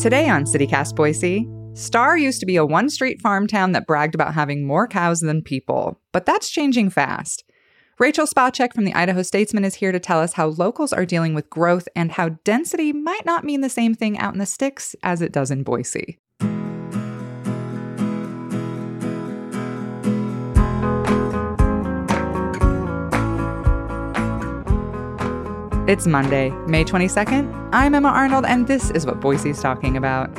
Today on CityCast Boise, Star used to be a one street farm town that bragged about having more cows than people, but that's changing fast. Rachel Spacek from the Idaho Statesman is here to tell us how locals are dealing with growth and how density might not mean the same thing out in the sticks as it does in Boise. It's Monday, May 22nd. I'm Emma Arnold, and this is what Boise's talking about.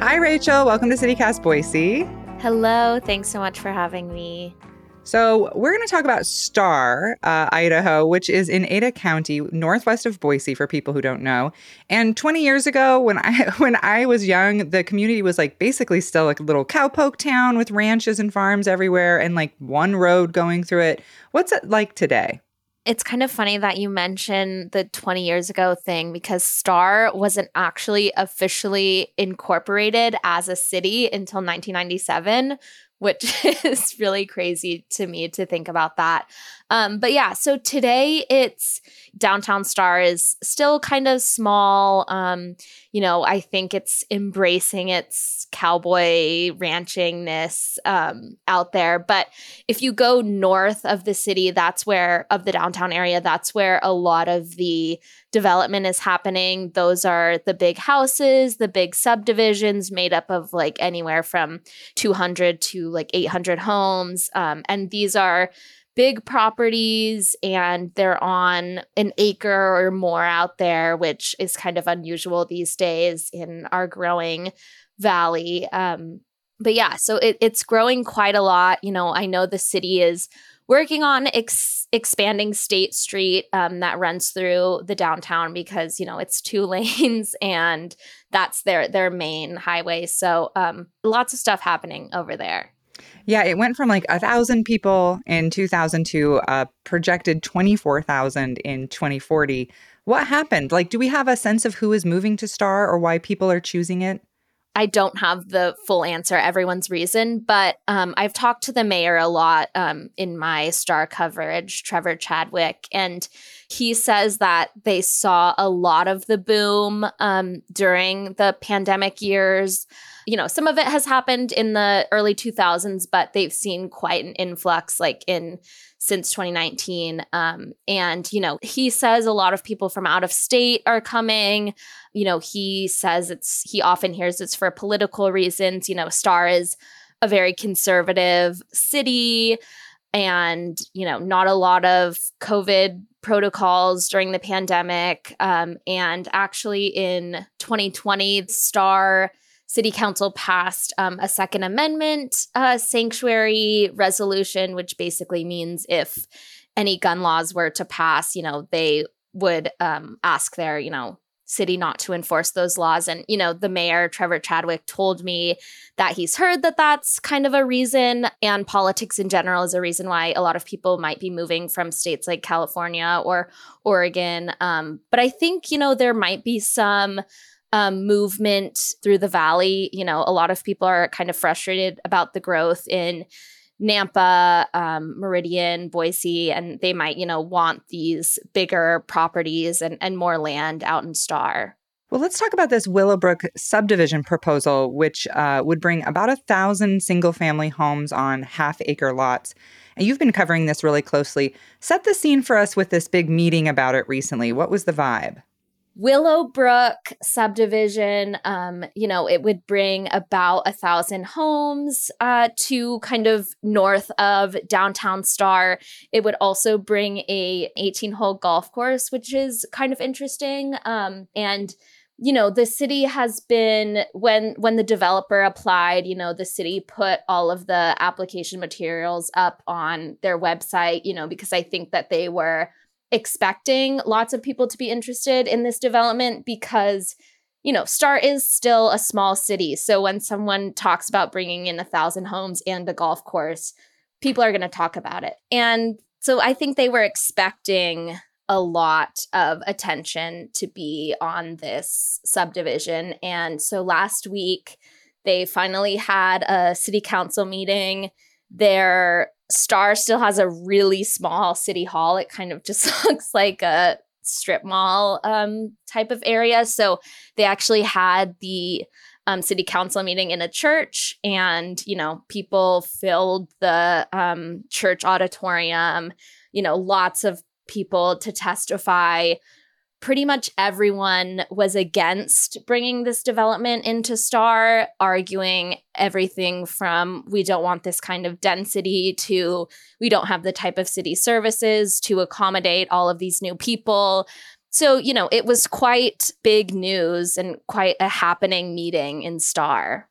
Hi, Rachel. Welcome to CityCast Boise. Hello. Thanks so much for having me. So, we're going to talk about Star, uh, Idaho, which is in Ada County, northwest of Boise, for people who don't know. And 20 years ago, when I when I was young, the community was like basically still like a little cowpoke town with ranches and farms everywhere, and like one road going through it. What's it like today? It's kind of funny that you mention the 20 years ago thing because Star wasn't actually officially incorporated as a city until 1997, which is really crazy to me to think about that. Um, but yeah, so today it's downtown Star is still kind of small. Um, you know, I think it's embracing its cowboy ranchingness um, out there. But if you go north of the city, that's where, of the downtown area, that's where a lot of the development is happening. Those are the big houses, the big subdivisions made up of like anywhere from 200 to like 800 homes. Um, and these are big properties and they're on an acre or more out there, which is kind of unusual these days in our growing valley. Um, but yeah, so it, it's growing quite a lot. You know, I know the city is working on ex- expanding State Street um, that runs through the downtown because you know it's two lanes and that's their their main highway. So um, lots of stuff happening over there. Yeah, it went from like a thousand people in 2000 to a projected 24,000 in 2040. What happened? Like, do we have a sense of who is moving to Star or why people are choosing it? I don't have the full answer, everyone's reason, but um, I've talked to the mayor a lot um, in my star coverage, Trevor Chadwick, and he says that they saw a lot of the boom um, during the pandemic years. You know, some of it has happened in the early 2000s, but they've seen quite an influx, like in since 2019. Um, and, you know, he says a lot of people from out of state are coming. You know, he says it's, he often hears it's for political reasons. You know, Star is a very conservative city and, you know, not a lot of COVID protocols during the pandemic. Um, and actually in 2020, Star City Council passed um, a Second Amendment uh, sanctuary resolution, which basically means if any gun laws were to pass, you know, they would um, ask their, you know, city not to enforce those laws. And, you know, the mayor, Trevor Chadwick, told me that he's heard that that's kind of a reason. And politics in general is a reason why a lot of people might be moving from states like California or Oregon. Um, but I think, you know, there might be some um, movement through the valley. You know, a lot of people are kind of frustrated about the growth in Nampa, um, Meridian, Boise, and they might, you know, want these bigger properties and, and more land out in Star. Well, let's talk about this Willowbrook subdivision proposal, which uh, would bring about a thousand single family homes on half acre lots. And you've been covering this really closely. Set the scene for us with this big meeting about it recently. What was the vibe? Willowbrook subdivision, um, you know, it would bring about a thousand homes uh, to kind of north of downtown Star. It would also bring a 18 hole golf course, which is kind of interesting. Um, and you know the city has been when when the developer applied you know the city put all of the application materials up on their website you know because i think that they were expecting lots of people to be interested in this development because you know star is still a small city. So when someone talks about bringing in a thousand homes and a golf course people are going to talk about it. And so i think they were expecting a lot of attention to be on this subdivision. And so last week They finally had a city council meeting. Their Star still has a really small city hall. It kind of just looks like a strip mall um, type of area. So they actually had the um, city council meeting in a church, and you know, people filled the um, church auditorium. You know, lots of people to testify pretty much everyone was against bringing this development into Star, arguing everything from we don't want this kind of density to we don't have the type of city services to accommodate all of these new people. So, you know, it was quite big news and quite a happening meeting in Star.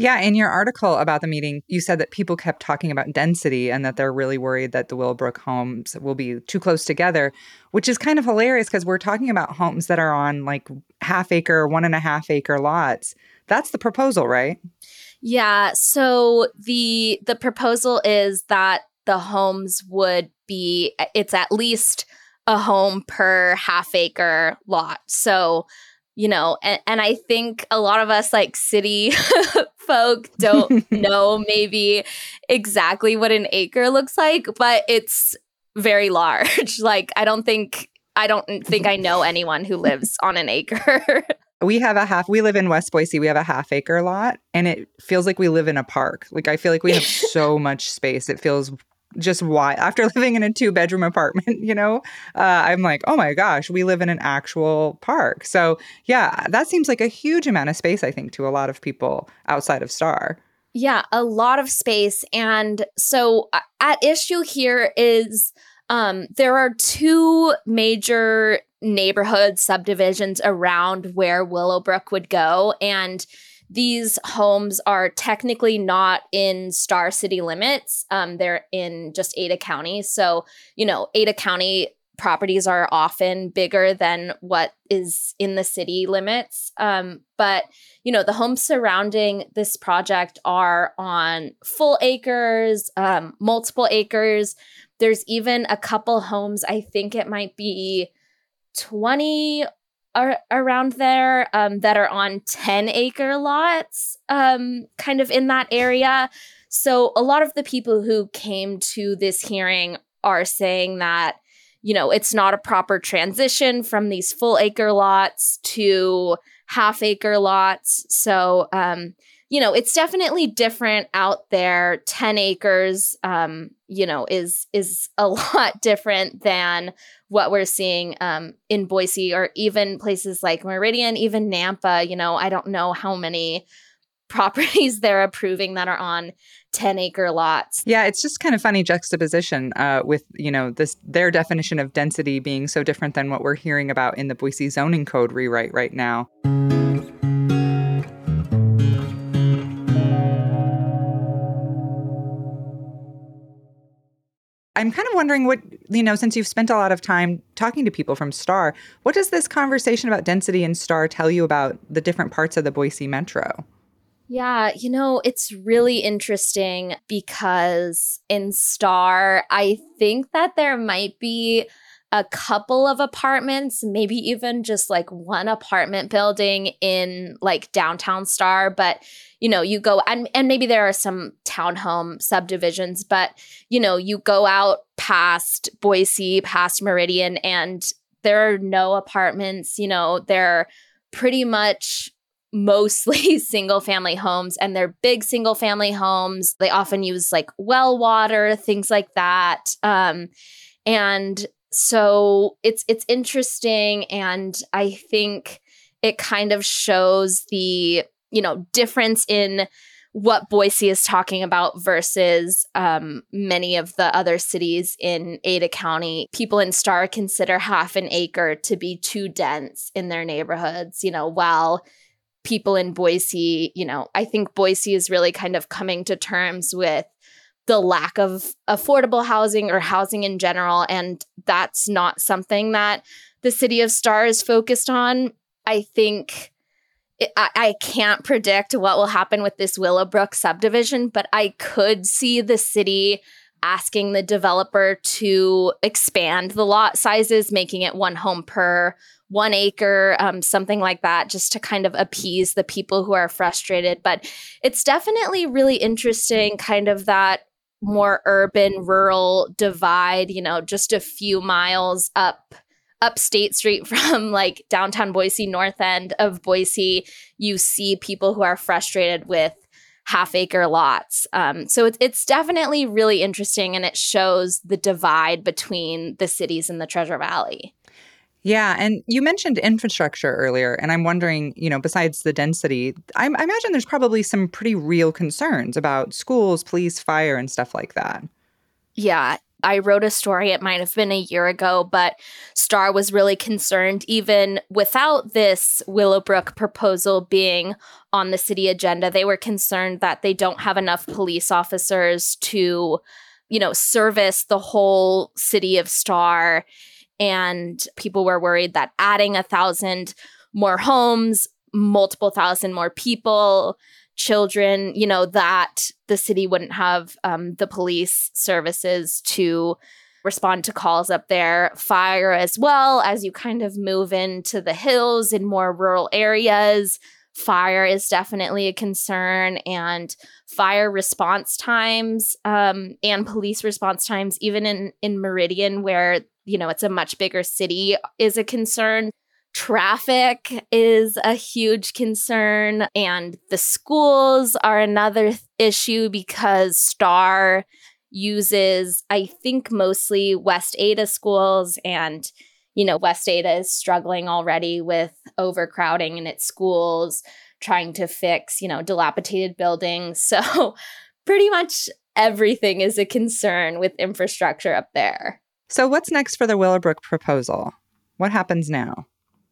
Yeah, in your article about the meeting, you said that people kept talking about density and that they're really worried that the Willowbrook homes will be too close together, which is kind of hilarious because we're talking about homes that are on like half acre, one and a half acre lots. That's the proposal, right? Yeah. So the the proposal is that the homes would be it's at least a home per half acre lot. So you know and, and i think a lot of us like city folk don't know maybe exactly what an acre looks like but it's very large. Like i don't think i don't think i know anyone who lives on an acre. We have a half we live in west boise we have a half acre lot and it feels like we live in a park. Like i feel like we have so much space. It feels just why after living in a two bedroom apartment you know uh, i'm like oh my gosh we live in an actual park. So yeah that seems like a huge amount of space i think to a lot of people outside of star. Yeah a lot of space and so uh, at issue here is um, there are two major neighborhood subdivisions around where willowbrook would go and these homes are technically not in Star City limits. Um, they're in just Ada County. So, you know, Ada County properties are often bigger than what is in the city limits. Um, but, you know, the homes surrounding this project are on full acres, um, multiple acres. There's even a couple homes, I think it might be 20 are around there um, that are on 10 acre lots, um, kind of in that area. So a lot of the people who came to this hearing are saying that, you know, it's not a proper transition from these full acre lots to half acre lots. So, um, you know, it's definitely different out there. 10 acres, um, you know, is is a lot different than what we're seeing um, in Boise or even places like Meridian, even Nampa. You know, I don't know how many properties they're approving that are on 10 acre lots. Yeah, it's just kind of funny juxtaposition uh, with, you know, this their definition of density being so different than what we're hearing about in the Boise zoning code rewrite right now. I'm kind of wondering what, you know, since you've spent a lot of time talking to people from STAR, what does this conversation about density in STAR tell you about the different parts of the Boise Metro? Yeah, you know, it's really interesting because in STAR, I think that there might be a couple of apartments, maybe even just like one apartment building in like downtown Star, but you know, you go and and maybe there are some townhome subdivisions, but you know, you go out past Boise, past Meridian and there are no apartments, you know, they're pretty much mostly single family homes and they're big single family homes. They often use like well water, things like that. Um and so it's it's interesting and i think it kind of shows the you know difference in what boise is talking about versus um, many of the other cities in ada county. People in star consider half an acre to be too dense in their neighborhoods you know while people in boise you know i think boise is really kind of coming to terms with the lack of affordable housing or housing in general. And that's not something that the city of Star is focused on. I think it, I, I can't predict what will happen with this Willowbrook subdivision, but I could see the city asking the developer to expand the lot sizes, making it one home per one acre, um, something like that, just to kind of appease the people who are frustrated. But it's definitely really interesting, kind of that more urban rural divide, you know, just a few miles up up State Street from like downtown Boise, north end of Boise, you see people who are frustrated with half acre lots. Um, so it's, it's definitely really interesting and it shows the divide between the cities in the Treasure Valley. Yeah, and you mentioned infrastructure earlier, and I'm wondering, you know, besides the density, I, I, imagine there's probably some pretty real concerns about schools, police, fire, and stuff like that. Yeah, I wrote a story, it might have been a year ago, but Star was really concerned, even without this Willowbrook proposal being on the city agenda. They were concerned that they don't have enough police officers to, you know, service the whole city of Star. And people were worried that adding a thousand more homes, multiple thousand more people, children, you know, that the city wouldn't have um, the police services to respond to calls up there, fire as well as you kind of move into the hills in more rural areas. Fire is definitely a concern, and fire response times um, and police response times, even in in Meridian, where you know it's a much bigger city, is a concern. Traffic is a huge concern, and the schools are another th- issue because STAR uses, I think, mostly West Ada schools. And, you know, West Ada is struggling already with overcrowding in its schools, trying to fix, you know, dilapidated buildings. So, pretty much everything is a concern with infrastructure up there. So, what's next for the Willowbrook proposal? What happens now?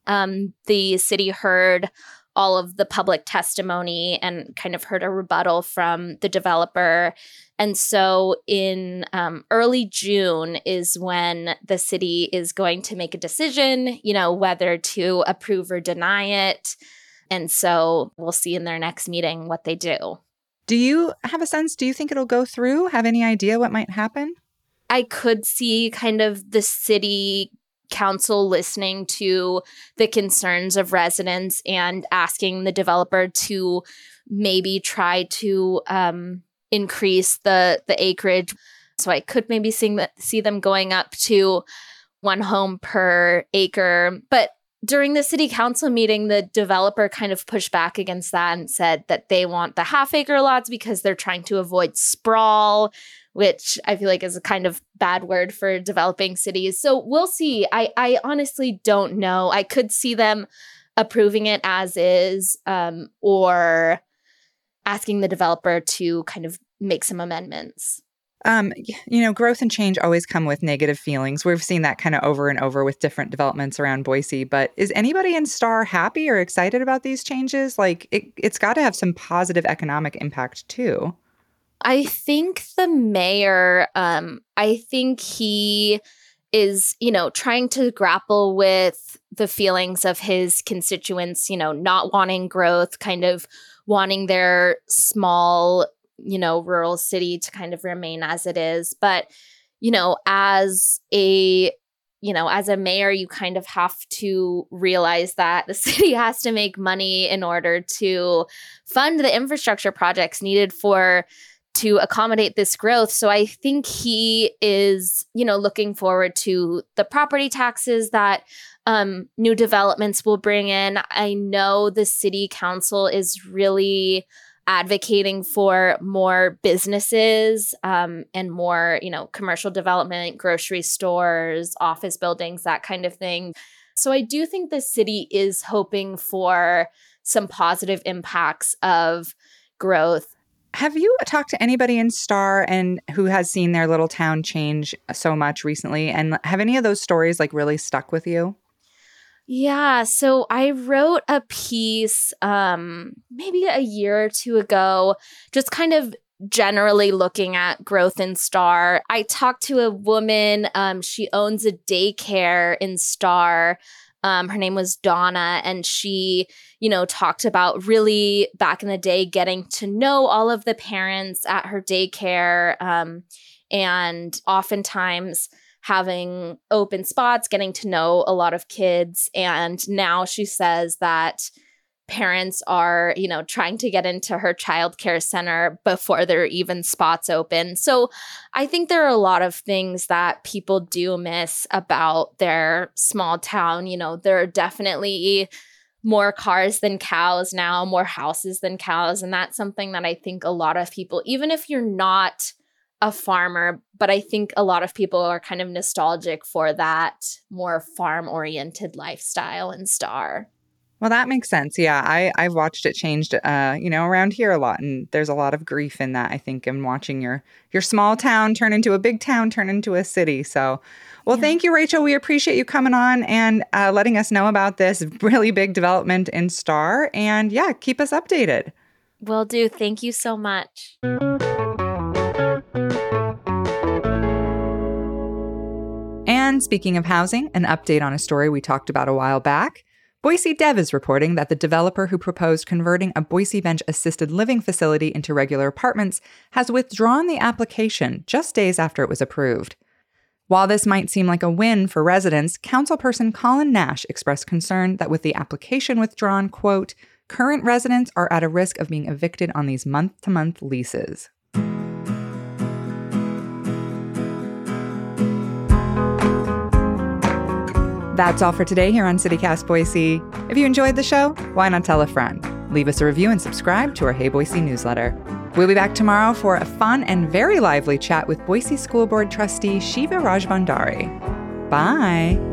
um, the city heard all of the public testimony and kind of heard a rebuttal from the developer. And so in um, early June is when the city is going to make a decision, you know, whether to approve or deny it. And so we'll see in their next meeting what they do. Do you have a sense? Do you think it'll go through? Have any idea what might happen? I could see kind of the city council listening to the concerns of residents and asking the developer to maybe try to um, increase the the acreage. So I could maybe see, see them going up to one home per acre. But during the city council meeting, the developer kind of pushed back against that and said that they want the half acre lots because they're trying to avoid sprawl, which I feel like is a kind of bad word for developing cities. So we'll see. I, I honestly don't know. I could see them approving it as is um, or asking the developer to kind of make some amendments. Um, you know, growth and change always come with negative feelings. We've seen that kind of over and over with different developments around Boise. But is anybody in Star happy or excited about these changes? Like, it, it's got to have some positive economic impact too. I think the mayor, um, I think he is, you know, trying to grapple with the feelings of his constituents, you know, not wanting growth, kind of wanting their small, you know, rural city to kind of remain as it is. But, you know, as a you know, as a mayor, you kind of have to realize that the city has to make money in order to fund the infrastructure projects needed for to accommodate this growth. So I think he is, you know, looking forward to the property taxes that um, new developments will bring in. I know the city council is really advocating for more businesses um, and more, you know, commercial development, grocery stores, office buildings, that kind of thing. So I do think the city is hoping for some positive impacts of growth have you talked to anybody in Star and who has seen their little town change so much recently? And have any of those stories like really stuck with you? Yeah, so I wrote a piece um maybe a year or two ago just kind of generally looking at growth in Star. I talked to a woman um she owns a daycare in Star um, her name was Donna, and she, you know, talked about really back in the day getting to know all of the parents at her daycare. Um, and oftentimes having open spots, getting to know a lot of kids. And now she says that parents are, you know, trying to get into her childcare center before there are even spots open. So I think there are a lot of things that people do miss about their small town. You know, there are definitely more cars than cows now, more houses than cows. And that's something that I think a lot of people, even if you're not a farmer, but I think a lot of people are kind of nostalgic for that more farm oriented lifestyle in Star. Well, that makes sense. Yeah, I I've watched it changed, uh, you know, around here a lot, and there's a lot of grief in that. I think in watching your your small town turn into a big town, turn into a city. So, well, yeah. thank you, Rachel. We appreciate you coming on and uh, letting us know about this really big development in Star. And yeah, keep us updated. Will do. Thank you so much. And speaking of housing, an update on a story we talked about a while back. Boise Dev is reporting that the developer who proposed converting a Boise Bench assisted living facility into regular apartments has withdrawn the application just days after it was approved. While this might seem like a win for residents, councilperson Colin Nash expressed concern that with the application withdrawn, quote, current residents are at a risk of being evicted on these month to month leases. That's all for today here on CityCast Boise. If you enjoyed the show, why not tell a friend? Leave us a review and subscribe to our Hey Boise newsletter. We'll be back tomorrow for a fun and very lively chat with Boise School Board trustee Shiva Rajbandari. Bye.